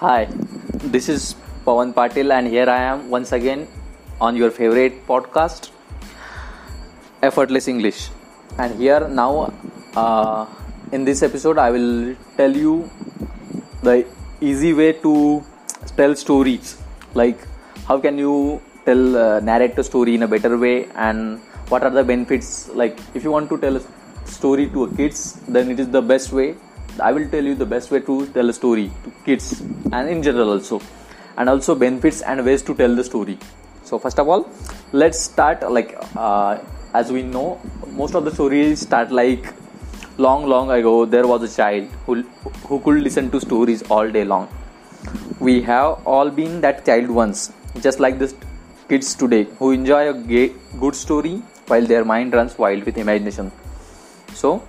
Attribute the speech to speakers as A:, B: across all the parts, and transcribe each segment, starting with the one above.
A: Hi, this is Pawan Patil, and here I am once again on your favorite podcast, Effortless English. And here now, uh, in this episode, I will tell you the easy way to tell stories. Like, how can you tell, uh, narrate a story in a better way, and what are the benefits? Like, if you want to tell a story to a kids, then it is the best way I will tell you the best way to tell a story to kids and in general also, and also benefits and ways to tell the story. So first of all, let's start like uh, as we know, most of the stories start like long, long ago. There was a child who who could listen to stories all day long. We have all been that child once, just like the kids today who enjoy a good story while their mind runs wild with imagination. So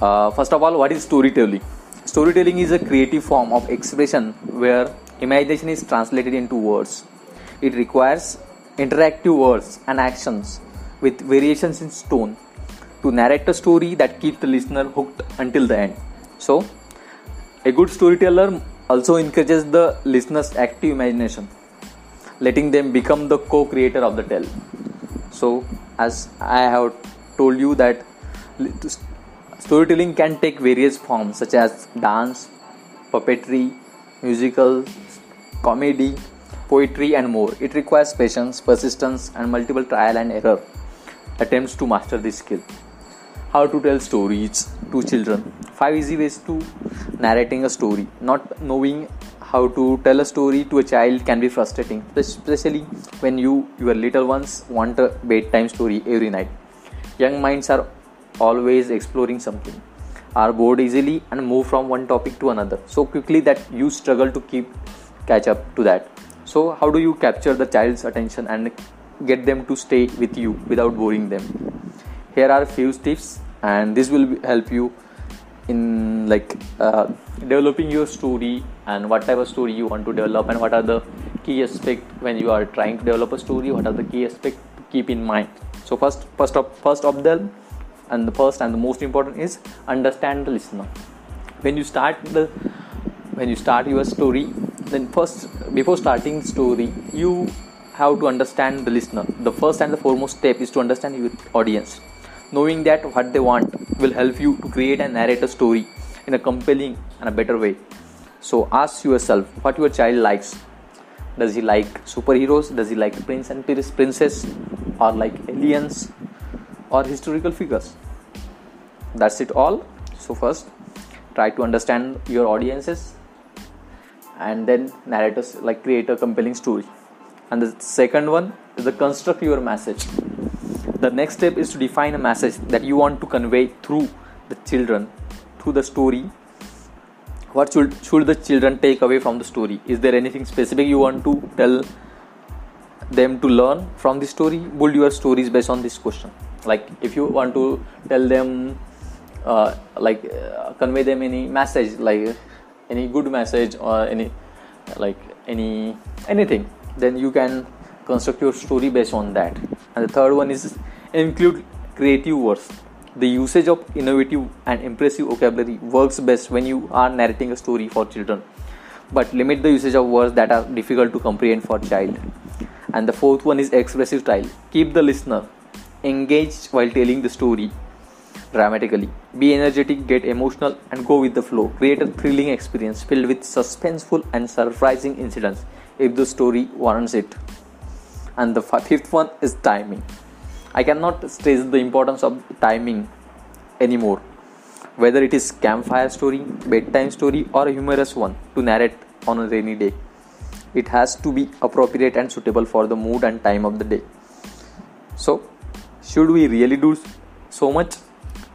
A: uh, first of all, what is storytelling? Storytelling is a creative form of expression where imagination is translated into words. It requires interactive words and actions with variations in tone to narrate a story that keeps the listener hooked until the end. So, a good storyteller also encourages the listener's active imagination, letting them become the co creator of the tale. So, as I have told you, that Storytelling can take various forms such as dance, puppetry, musical, comedy, poetry, and more. It requires patience, persistence, and multiple trial and error attempts to master this skill. How to tell stories to children. Five easy ways to narrating a story. Not knowing how to tell a story to a child can be frustrating, especially when you, your little ones, want a bedtime story every night. Young minds are always exploring something. Are bored easily and move from one topic to another. So quickly that you struggle to keep catch up to that. So how do you capture the child's attention and get them to stay with you without boring them? Here are a few tips and this will help you in like uh, developing your story and what type of story you want to develop and what are the key aspects when you are trying to develop a story what are the key aspects to keep in mind. So first first of first of them and the first and the most important is understand the listener. When you start the when you start your story then first before starting story you have to understand the listener. The first and the foremost step is to understand your audience. Knowing that what they want will help you to create and narrate a story in a compelling and a better way. So ask yourself what your child likes. Does he like superheroes? Does he like prince and princess? Or like aliens or historical figures. That's it all. So first try to understand your audiences and then narrators like create a compelling story. And the second one is the construct your message. The next step is to define a message that you want to convey through the children through the story. What should should the children take away from the story? Is there anything specific you want to tell them to learn from the story? Build your stories based on this question like if you want to tell them uh, like uh, convey them any message like any good message or any like any anything then you can construct your story based on that. And the third one is include creative words. The usage of innovative and impressive vocabulary works best when you are narrating a story for children but limit the usage of words that are difficult to comprehend for child. And the fourth one is expressive style. Keep the listener engaged while telling the story dramatically. Be energetic, get emotional, and go with the flow. Create a thrilling experience filled with suspenseful and surprising incidents if the story warrants it. And the fifth one is timing. I cannot stress the importance of timing anymore. Whether it is campfire story, bedtime story, or a humorous one to narrate on a rainy day, it has to be appropriate and suitable for the mood and time of the day. So, should we really do so much?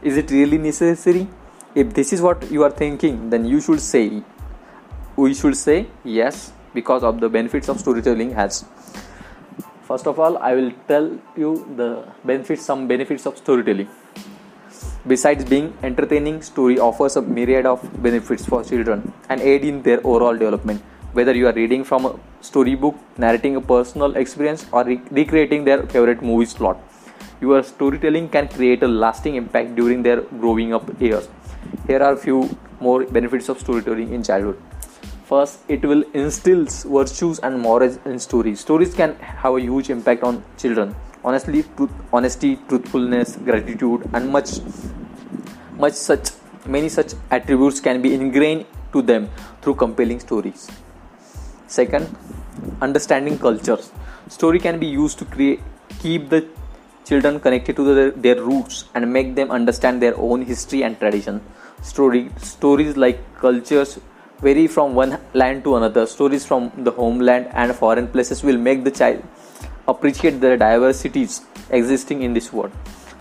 A: Is it really necessary? If this is what you are thinking, then you should say, we should say yes because of the benefits of storytelling has. First of all, I will tell you the benefits, some benefits of storytelling. Besides being entertaining, story offers a myriad of benefits for children and aid in their overall development. Whether you are reading from a storybook, narrating a personal experience, or re- recreating their favorite movie plot your storytelling can create a lasting impact during their growing up years. Here are a few more benefits of storytelling in childhood. First, it will instills virtues and morals in stories. Stories can have a huge impact on children. Honestly, truth, honesty, truthfulness, gratitude, and much, much such many such attributes can be ingrained to them through compelling stories. Second, understanding cultures. Story can be used to create keep the children connected to their, roots and make them understand their own history and tradition. Story stories like cultures vary from one land to another. Stories from the homeland and foreign places will make the child appreciate the diversities existing in this world.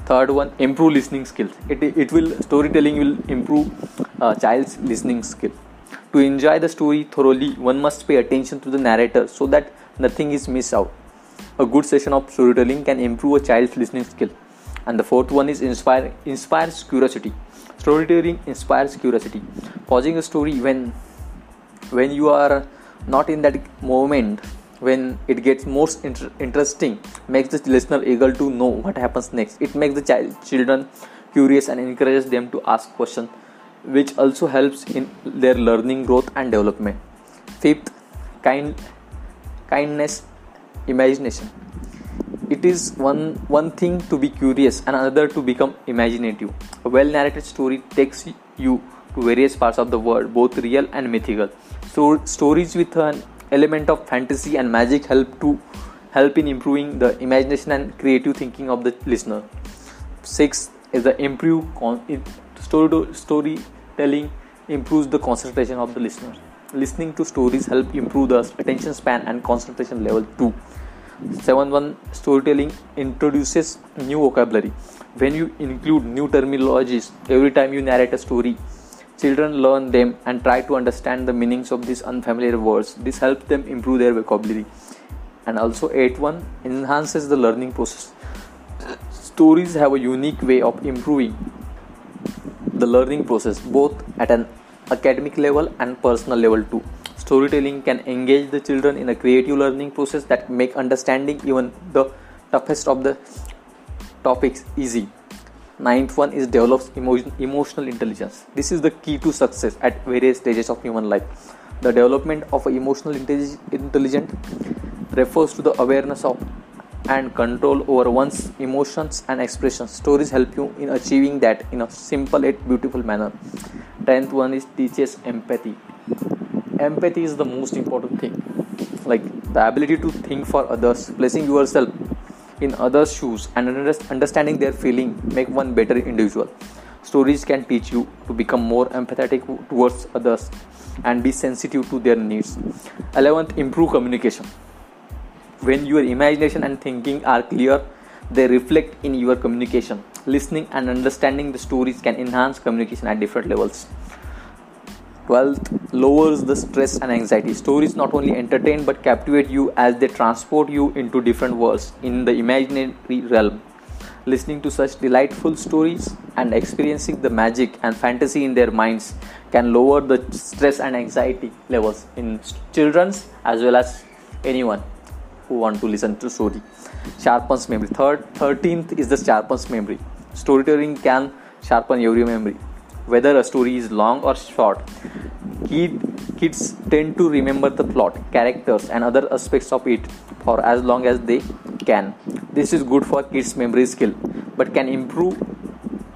A: Third one, improve listening skills. It, it will storytelling will improve a child's listening skill. To enjoy the story thoroughly, one must pay attention to the narrator so that nothing is missed out. A good session of storytelling can improve a child's listening skill. And the fourth one is inspire inspires curiosity. Storytelling inspires curiosity. Pausing a story when when you are not in that moment when it gets most inter- interesting makes the listener eager to know what happens next it makes the child children curious and encourages them to ask questions which also helps in their learning growth and development fifth kind kindness imagination it is one one thing to be curious and another to become imaginative a well narrated story takes you to various parts of the world both real and mythical so stories with an element of fantasy and magic help to help in improving the imagination and creative thinking of the listener. Six is the improve con- story storytelling improves the concentration of the listener. Listening to stories help improve the attention span and concentration level too. Seven one storytelling introduces new vocabulary. When you include new terminologies every time you narrate a story, Children learn them and try to understand the meanings of these unfamiliar words. This helps them improve their vocabulary. And also, 8.1 enhances the learning process. Stories have a unique way of improving the learning process both at an academic level and personal level too. Storytelling can engage the children in a creative learning process that make understanding even the toughest of the topics easy. Ninth one is develops emotion, emotional intelligence. This is the key to success at various stages of human life. The development of emotional intelligence refers to the awareness of and control over one's emotions and expressions. Stories help you in achieving that in a simple yet beautiful manner 10th one is teaches empathy empathy is the most important thing like the ability to think for others placing yourself in others' shoes and understanding their feeling make one better individual. Stories can teach you to become more empathetic towards others and be sensitive to their needs. 11th, improve communication. When your imagination and thinking are clear, they reflect in your communication. Listening and understanding the stories can enhance communication at different levels. 12th lowers the stress and anxiety. Stories not only entertain but captivate you as they transport you into different worlds in the imaginary realm. Listening to such delightful stories and experiencing the magic and fantasy in their minds can lower the stress and anxiety levels in children's as well as anyone who want to listen to story sharpens memory third 13th is the sharpens memory storytelling can sharpen your memory whether a story is long or short. Kids tend to remember the plot, characters, and other aspects of it for as long as they can. This is good for kids' memory skill, but can improve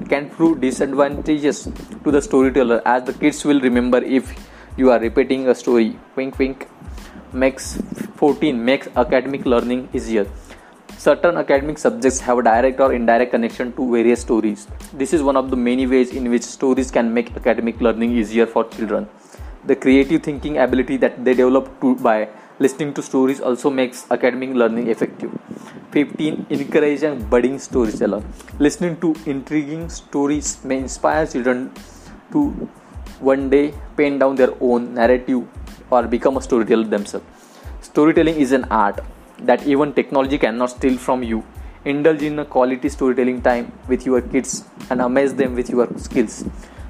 A: can prove disadvantageous to the storyteller as the kids will remember if you are repeating a story. Wink, wink. Makes 14 makes academic learning easier Certain academic subjects have a direct or indirect connection to various stories. This is one of the many ways in which stories can make academic learning easier for children. The creative thinking ability that they develop to, by listening to stories also makes academic learning effective. 15. Encouraging budding storyteller. Listening to intriguing stories may inspire children to one day pen down their own narrative or become a storyteller themselves. Storytelling is an art that even technology cannot steal from you. Indulge in a quality storytelling time with your kids and amaze them with your skills.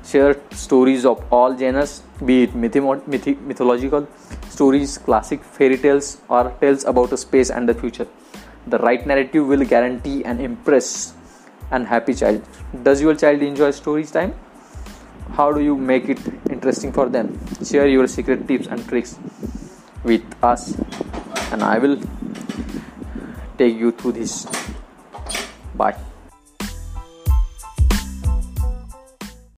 A: Share stories of all genres, be it mythi- mythological stories, classic fairy tales, or tales about a space and the future. The right narrative will guarantee an impress and happy child. Does your child enjoy stories time? How do you make it? Interesting for them. Share your secret tips and tricks with us and i will take you through this. Bye